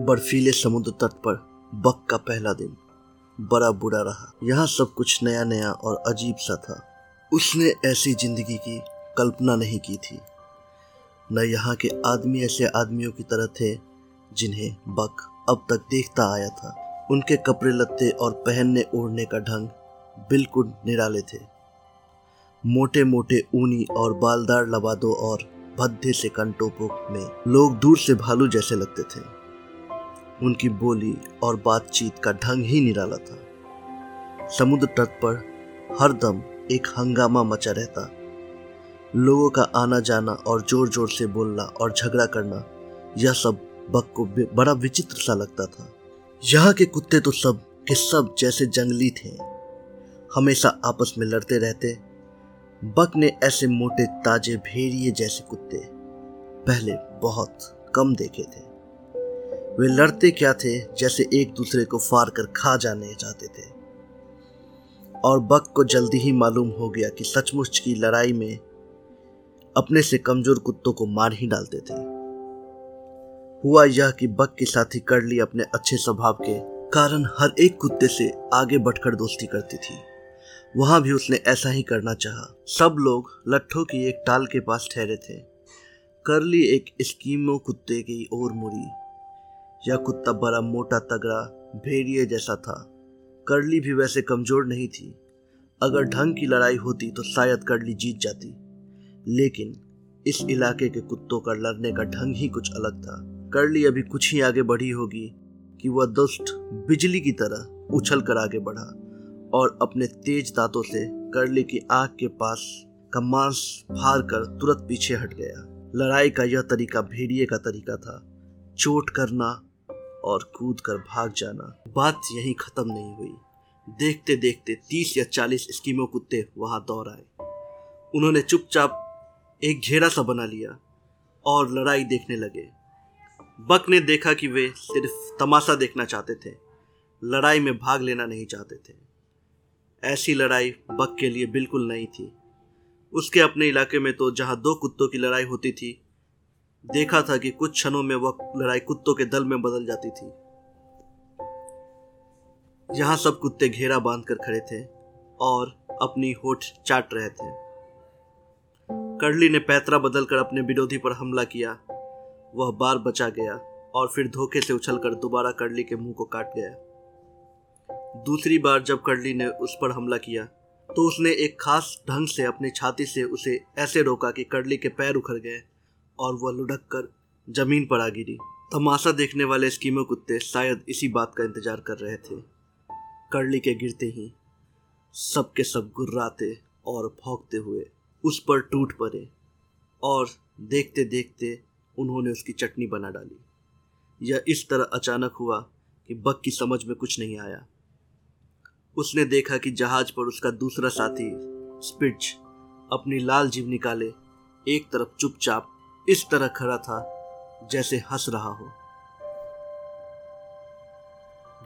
बर्फीले समुद्र तट पर बक का पहला दिन। बड़ा बुरा रहा। यहाँ सब कुछ नया नया और अजीब सा था। उसने ऐसी ज़िंदगी की कल्पना नहीं की थी। न यहाँ के आदमी ऐसे आदमियों की तरह थे, जिन्हें बक अब तक देखता आया था। उनके कपड़े लत्ते और पहनने ओढ़ने का ढंग बिल्कुल निराले थे। मोटे मोटे ऊनी और बालदार लबादों और भद्दे से कंटोपों में लोग दूर से भालू जैसे लगते थे। उनकी बोली और बातचीत का ढंग ही निराला था। समुद्र तट पर हर दम एक हंगामा मचा रहता। लोगों का आना जाना और ज़ोर ज़ोर से बोलना और झगड़ा करना, यह सब बक को बड़ा विचित्र सा लगता था। यहाँ के कुत्ते तो सब के सब जैसे जंगली थे। हमेशा आपस में लड़ते रहते। बक ने ऐसे मोटे ताजे भेड़िए जैसे कुत्ते पहले बहुत कम देखे थे। वे लड़ते क्या थे जैसे एक दूसरे को फार कर खा जाने चाहते थे? और बक को जल्दी ही मालूम हो गया कि सचमुच की लड़ाई में अपने से कमज़ोर कुत्तों को मार ही डालते थे। हुआ यह कि बक के साथी करली अपने अच्छे स्वभाव के कारण हर एक कुत्ते से आगे बढ़कर दोस्ती करती थी। वहाँ भी उसने ऐसा ही करना चाहा। सब लोग लट्ठों की एक टाल के पास ठहरे थे। करली एक स्कीमो कुत्ते की ओर मुड़ी। यह कुत्ता बड़ा मोटा तगड़ा, भेड़िए जैसा था। करली भी वैसे कमज़ोर नहीं थी। अगर ढंग की लड़ाई होती तो शायद करली जीत जाती। लेकिन इस इलाके के कुत्तों का लड़ने का ढंग ही कुछ अलग था। करली अभी कुछ ही आगे बढ़ी होगी कि वह दुष्ट बिजली की तरह उछल कर आगे बढ़ा और अपने तेज दांतों से करली की आग के पास का मांस फाड़ कर तुरंत पीछे हट गया। लड़ाई का यह तरीका भेड़िए का तरीका था। चोट करना और कूद कर भाग जाना। बात यहीं खत्म नहीं हुई। देखते देखते तीस या चालीस स्कीमो कुत्ते वहाँ दौड़ आए। उन्होंने चुपचाप एक घेरा सा बना लिया और लड़ाई देखने लगे। बक ने देखा कि वे सिर्फ़ तमाशा देखना चाहते थे, लड़ाई में भाग लेना नहीं चाहते थे। ऐसी लड़ाई बक के लिए बिल्कुल नहीं थी। उसके अपने इलाके में तो जहाँ दो कुत्तों की लड़ाई होती थी देखा था कि कुछ क्षणों में वह लड़ाई कुत्तों के दल में बदल जाती थी। यहाँ सब कुत्ते घेरा बाँध कर खड़े थे और अपनी होठ चाट रहे थे। करली ने पैतरा बदलकर अपने विरोधी पर हमला किया। वह बार बचा गया और फिर धोखे से उछलकर दोबारा करली के मुँह को काट गया। दूसरी बार जब करली ने उस पर हमला किया तो उसने एक खास ढंग से अपनी छाती से उसे ऐसे रोका कि करली के पैर उखड़ गए। और वह लुढ़क कर ज़मीन पर आ गिरी। तमाशा देखने वाले स्कीमो कुत्ते शायद इसी बात का इंतज़ार कर रहे थे। करली के गिरते ही सब के सब गुर्राते और भौंकते हुए उस पर टूट पड़े और देखते देखते उन्होंने उसकी चटनी बना डाली। यह इस तरह अचानक हुआ कि बक की समझ में कुछ नहीं आया। उसने देखा कि जहाज़ पर उसका दूसरा साथी स्पिट्च अपनी लाल जीव निकाले, एक तरफ़ चुपचाप इस तरह खड़ा था जैसे हंस रहा हो।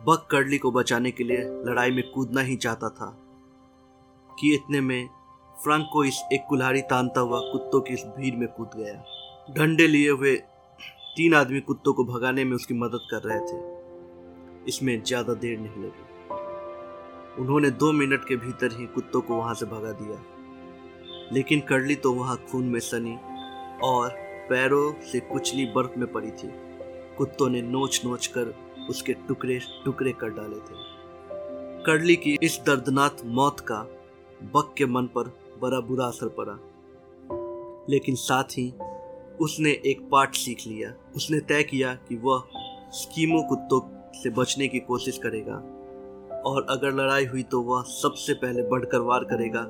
बक कर्ली को बचाने के लिए लड़ाई में कूदना ही चाहता था कि इतने में फ्रांको इस एक कुल्हाड़ी तानता हुआ कुत्तों की इस भीड़ में कूद गया। डंडे लिए हुए तीन आदमी कुत्तों को भगाने में उसकी मदद कर रहे थे। इसमें ज़्यादा देर नहीं लगी। उन्होंने दो मिनट के भीतर ही कुत्तों को वहाँ से भगा दिया। लेकिन करली तो वहाँ खून में सनी और पैरों से कुचली बर्फ़ में पड़ी थी। कुत्तों ने नोच नोच कर उसके टुकड़े टुकड़े कर डाले थे। करली की इस दर्दनाक मौत का बक के मन पर बड़ा बुरा असर पड़ा। लेकिन साथ ही उसने एक पाठ सीख लिया। उसने तय किया कि वह स्कीमो कुत्तों से बचने की कोशिश करेगा। और अगर लड़ाई हुई तो वह सबसे पहले बढ़कर वार करेगा।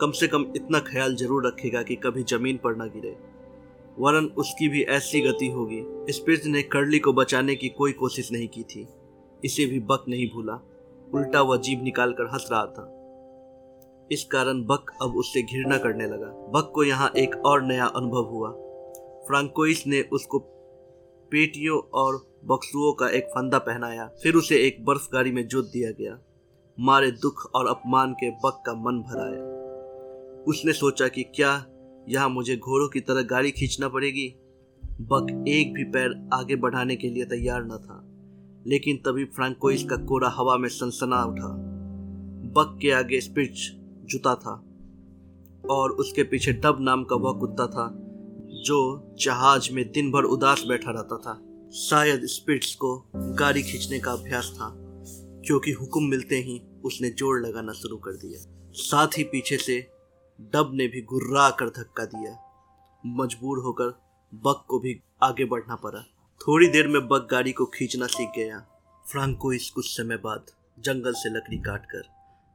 कम से कम इतना ख्याल ज़रूर रखेगा कि कभी ज़मीन पर न गिरे। वरन उसकी भी ऐसी गति होगी। स्पिर्ज ने कर्ली को बचाने की कोई कोशिश नहीं की थी। इसे भी बक नहीं भूला। उल्टा वह जीभ निकाल कर हंस रहा था। इस कारण बक अब उससे घृणा करने लगा। बक को यहाँ एक और नया अनुभव हुआ। फ्रांकोइस ने उसको पेटियों और बक्सुओं का एक फंदा पहनाया। फिर उसे एक बर्फ़ गाड़ी में जोत दिया गया। मारे दुख और अपमान के बक का मन भराया। उसने सोचा कि क्या यहाँ मुझे घोड़ों की तरह गाड़ी खींचना पड़ेगी। बक एक भी पैर आगे बढ़ाने के लिए तैयार न था, लेकिन तभी फ्रैंकोइस का कोरा हवा में सनसना उठा। बक के आगे स्पिच जुता था, और उसके पीछे डब नाम का वह कुत्ता था, जो जहाज़ में दिन भर उदास बैठा रहता था। शायद स्पिट्स को गाड़ी खींचने का अभ्यास था, क्योंकि हुक्म मिलते ही उसने ज़ोर लगाना शुरू कर दिया। साथ ही पीछे से डब ने भी गुर्रा कर धक्का दिया। मजबूर होकर बक को भी आगे बढ़ना पड़ा। थोड़ी देर में बक गाड़ी को खींचना सीख गया। फ्रांको इस कुछ समय बाद जंगल से लकड़ी काट कर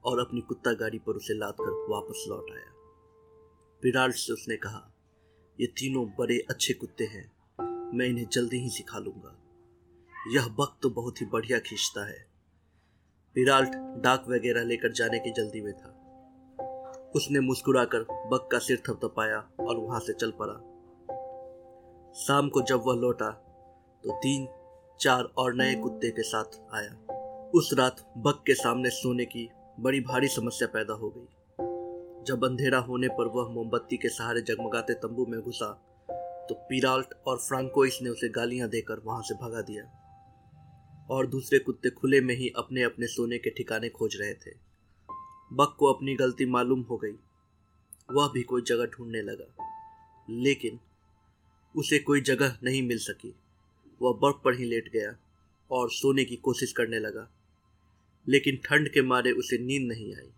और अपनी कुत्ता गाड़ी पर उसे लाद कर वापस लौट आया। विराट से उसने कहा, ये तीनों बड़े अच्छे कुत्ते हैं। मैं इन्हें जल्दी ही सिखा लूँगा। यह बक तो बहुत ही बढ़िया खींचता है। विराल्ट डाक वगैरह लेकर जाने की जल्दी में था। उसने मुस्कुराकर बक का सिर थपथपाया और वहाँ से चल पड़ा। शाम को जब वह लौटा तो तीन, चार और नए कुत्ते के साथ आया। उस रात बक के सामने सोने की बड़ी भारी समस्या पैदा हो गई। जब अंधेरा होने पर वह मोमबत्ती के सहारे जगमगाते तंबू में घुसा तो पिराल्ट और फ्रांकोइस ने उसे गालियाँ देकर वहाँ से भगा दिया। और दूसरे कुत्ते खुले में ही अपने अपने सोने के ठिकाने खोज रहे थे। बक को अपनी गलती मालूम हो गई। वह भी कोई जगह ढूँढने लगा, लेकिन उसे कोई जगह नहीं मिल सकी। वह बर्फ़ पर ही लेट गया और सोने की कोशिश करने लगा, लेकिन ठंड के मारे उसे नींद नहीं आई।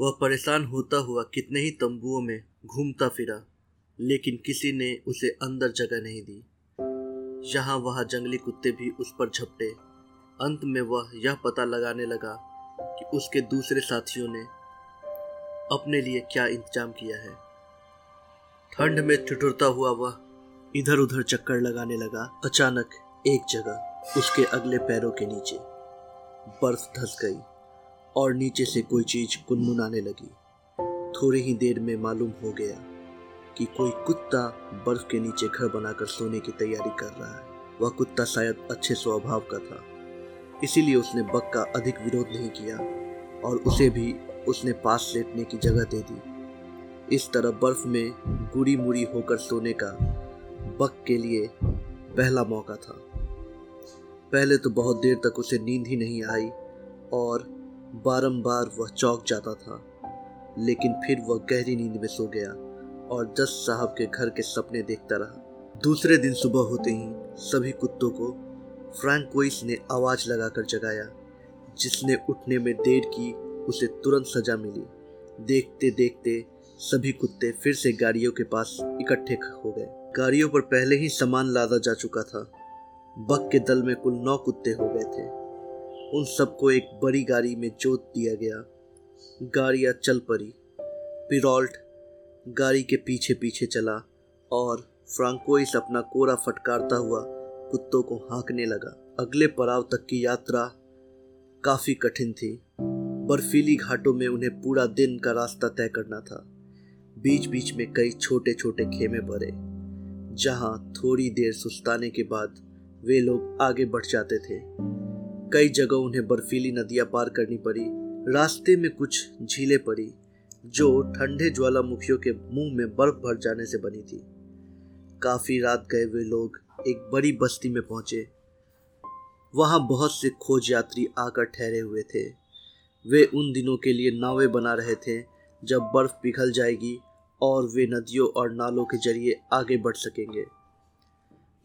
वह परेशान होता हुआ कितने ही तंबुओं में घूमता फिरा, लेकिन किसी ने उसे अंदर जगह नहीं दी। यहाँ वहाँ जंगली कुत्ते भी उस पर झपटे। अंत में वह यह पता लगाने लगा कि उसके दूसरे साथियों ने अपने लिए क्या इंतज़ाम किया है? ठंड में ठिठुरता हुआ वह इधर उधर चक्कर लगाने लगा, अचानक एक जगह उसके अगले पैरों के नीचे बर्फ़ धस गई और नीचे से कोई चीज़ गुनगुनाने लगी। थोड़ी ही देर में मालूम हो गया कि कोई कुत्ता बर्फ़ के नीचे घर बनाकर सोने की तैयारी कर रहा है। वह कुत्ता शायद अच्छे स्वभाव का था, इसीलिए उसने बक का अधिक विरोध नहीं किया और उसे भी उसने पास लेटने की जगह दे दी। इस तरह बर्फ़ में गुड़ी मुड़ी होकर सोने का बक के लिए पहला मौका था। पहले तो बहुत देर तक उसे नींद ही नहीं आई और बारंबार वह चौक जाता था, लेकिन फिर वह गहरी नींद में सो गया और जज साहब के घर के सपने देखता रहा। दूसरे दिन सुबह होते ही सभी कुत्तों को फ्रैंकोइस ने आवाज़ लगाकर जगाया, जिसने उठने में देर की उसे तुरंत सजा मिली। देखते देखते सभी कुत्ते फिर से गाड़ियों के पास इकट्ठे हो गए। गाड़ियों पर पहले ही सामान लादा जा चुका था। बक के दल में कुल नौ कुत्ते हो गए थे। उन सबको एक बड़ी गाड़ी में जोत दिया गया। गाड़ियाँ चल पड़ी। पिरोल्ट गाड़ी के पीछे पीछे चला और फ्रांकोइस अपना कोरा फटकारता हुआ कुत्तों को हाँकने लगा। अगले पड़ाव तक की यात्रा काफ़ी कठिन थी। बर्फीली घाटों में उन्हें पूरा दिन का रास्ता तय करना था। बीच बीच में कई छोटे छोटे खेमे पड़े, जहाँ थोड़ी देर सुस्ताने के बाद वे लोग आगे बढ़ जाते थे। कई जगह उन्हें बर्फीली नदियाँ पार करनी पड़ी, रास्ते में कुछ झीलें पड़ी, जो ठंडे ज्वालामुखियों के मुँह में बर्फ़ भर जाने से बनी थी। काफ़ी रात गए वे लोग एक बड़ी बस्ती में पहुँचे। वहाँ बहुत से खोज यात्री आकर ठहरे हुए थे। वे उन दिनों के लिए नावें बना रहे थे, जब बर्फ़ पिघल जाएगी और वे नदियों और नालों के ज़रिए आगे बढ़ सकेंगे।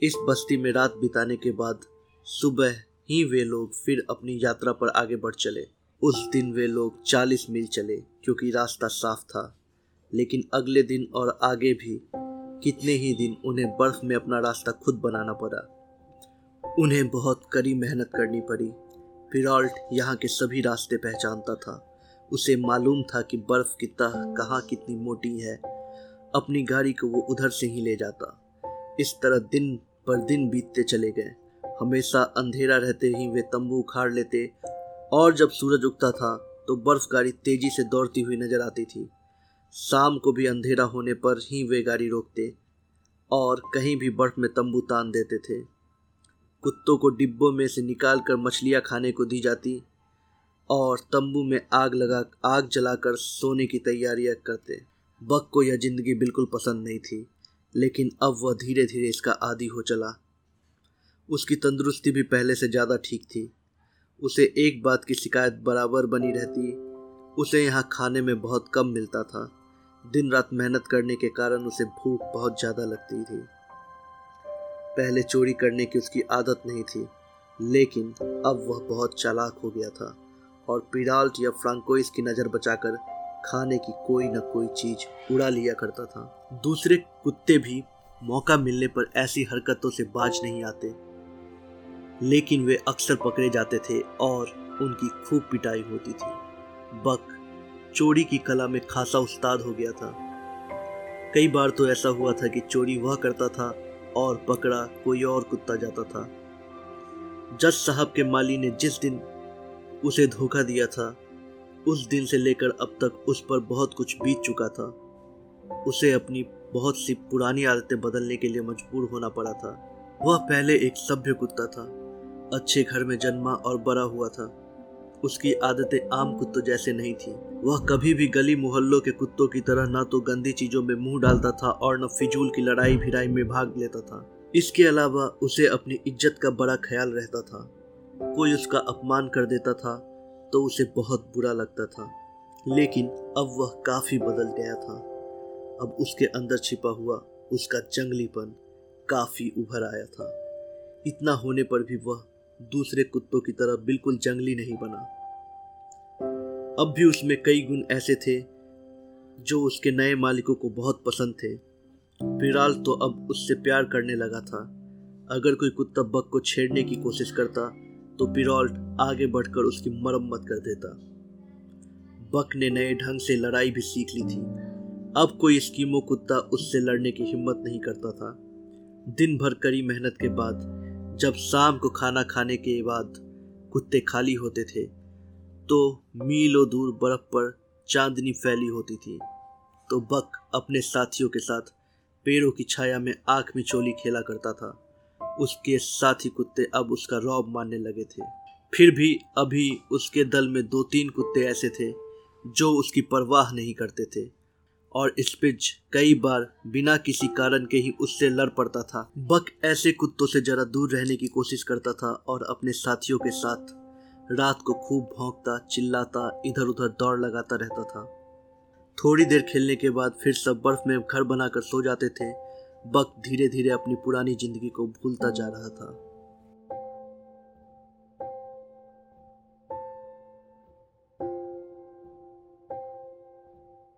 इस बस्ती में रात बिताने के बाद सुबह ही वे लोग फिर अपनी यात्रा पर आगे बढ़ चले। उस दिन वे लोग चालीस मील चले, क्योंकि रास्ता साफ़ था। लेकिन अगले दिन और आगे भी कितने ही दिन उन्हें बर्फ़ में अपना रास्ता खुद बनाना पड़ा। उन्हें बहुत कड़ी मेहनत करनी पड़ी। फिरॉल्ट यहाँ के सभी रास्ते पहचानता था। उसे मालूम था कि बर्फ़ की तह कहाँ कितनी मोटी है। अपनी गाड़ी को वो उधर से ही ले जाता। इस तरह दिन पर दिन बीतते चले गए। हमेशा अंधेरा रहते ही वे तंबू उखाड़ लेते और जब सूरज उगता था तो बर्फ़ गाड़ी तेज़ी से दौड़ती हुई नज़र आती थी। शाम को भी अंधेरा होने पर ही वे गाड़ी रोकते और कहीं भी बर्फ़ में तंबू तान देते थे। कुत्तों को डिब्बों में से निकाल कर मछलियाँ खाने को दी जाती और तंबू में आग लगा, आग जलाकर सोने की तैयारियाँ करते। बक को यह ज़िंदगी बिल्कुल पसंद नहीं थी, लेकिन अब वह धीरे धीरे इसका आदि हो चला। उसकी तंदुरुस्ती भी पहले से ज़्यादा ठीक थी। उसे एक बात की शिकायत बराबर बनी रहती, उसे यहाँ खाने में बहुत कम मिलता था। दिन रात मेहनत करने के कारण उसे भूख बहुत ज़्यादा लगती थी। पहले चोरी करने की उसकी आदत नहीं थी, लेकिन अब वह बहुत चालाक हो गया था और पिराल्ट या फ्रांकोइस की नज़र बचाकर खाने की कोई न कोई चीज़ उड़ा लिया करता था। दूसरे कुत्ते भी मौका मिलने पर ऐसी हरकतों से बाज नहीं आते, लेकिन वे अक्सर पकड़े जाते थे और उनकी खूब पिटाई होती थी। बक चोरी की कला में खासा उस्ताद हो गया था। कई बार तो ऐसा हुआ था कि चोरी वह करता था और पकड़ा कोई और कुत्ता जाता था। जज साहब के माली ने जिस दिन उसे धोखा दिया था, उस दिन से लेकर अब तक उस पर बहुत कुछ बीत चुका था। उसे अपनी बहुत सी पुरानी आदतें बदलने के लिए मजबूर होना पड़ा था। वह पहले एक सभ्य कुत्ता था, अच्छे घर में जन्मा और बड़ा हुआ था। उसकी आदतें आम कुत्तों जैसे नहीं थी। वह कभी भी गली मोहल्लों के कुत्तों की तरह न तो गंदी चीज़ों में मुँह डालता था और न फिजूल की लड़ाई भिड़ाई में भाग लेता था। इसके अलावा उसे अपनी इज़्ज़त का बड़ा ख्याल रहता था। कोई उसका अपमान कर देता था तो उसे बहुत बुरा लगता था। लेकिन अब वह काफ़ी बदल गया था। अब उसके अंदर छिपा हुआ, उसका जंगलीपन काफ़ी उभर आया था। इतना होने पर भी वह दूसरे कुत्तों की तरह बिल्कुल जंगली नहीं बना। अब भी उसमें कई गुण ऐसे थे, जो उसके नए मालिकों को बहुत पसंद थे। बिराल तो अब उससे प्यार करने लगा था। अगर कोई कुत्ता बक को छेड़ने की कोशिश करता तो पिरोल्ट आगे बढ़कर उसकी मरम्मत कर देता। बक ने नए ढंग से लड़ाई भी सीख ली थी। अब कोई स्कीमो कुत्ता उससे लड़ने की हिम्मत नहीं करता था। दिन भर कड़ी मेहनत के बाद जब शाम को खाना खाने के बाद कुत्ते खाली होते थे तो मीलों दूर बर्फ़ पर चांदनी फैली होती थी। तो बक अपने साथियों के साथ पेड़ों की छाया में आँख में चोली खेला करता था। उसके साथी कुत्ते अब उसका रौब मानने लगे थे। फिर भी अभी उसके दल में दो तीन कुत्ते ऐसे थे जो उसकी परवाह नहीं करते थे। और स्पिज कई बार बिना किसी कारण के ही उससे लड़ पड़ता था। बक ऐसे कुत्तों से जरा दूर रहने की कोशिश करता था और अपने साथियों के साथ रात को खूब भौंकता, चिल्लाता इधर उधर दौड़ लगाता रहता था। थोड़ी देर खेलने के बाद फिर सब बर्फ़ में घर बनाकर सो जाते थे। बक धीरे धीरे अपनी पुरानी ज़िंदगी को भूलता जा रहा था।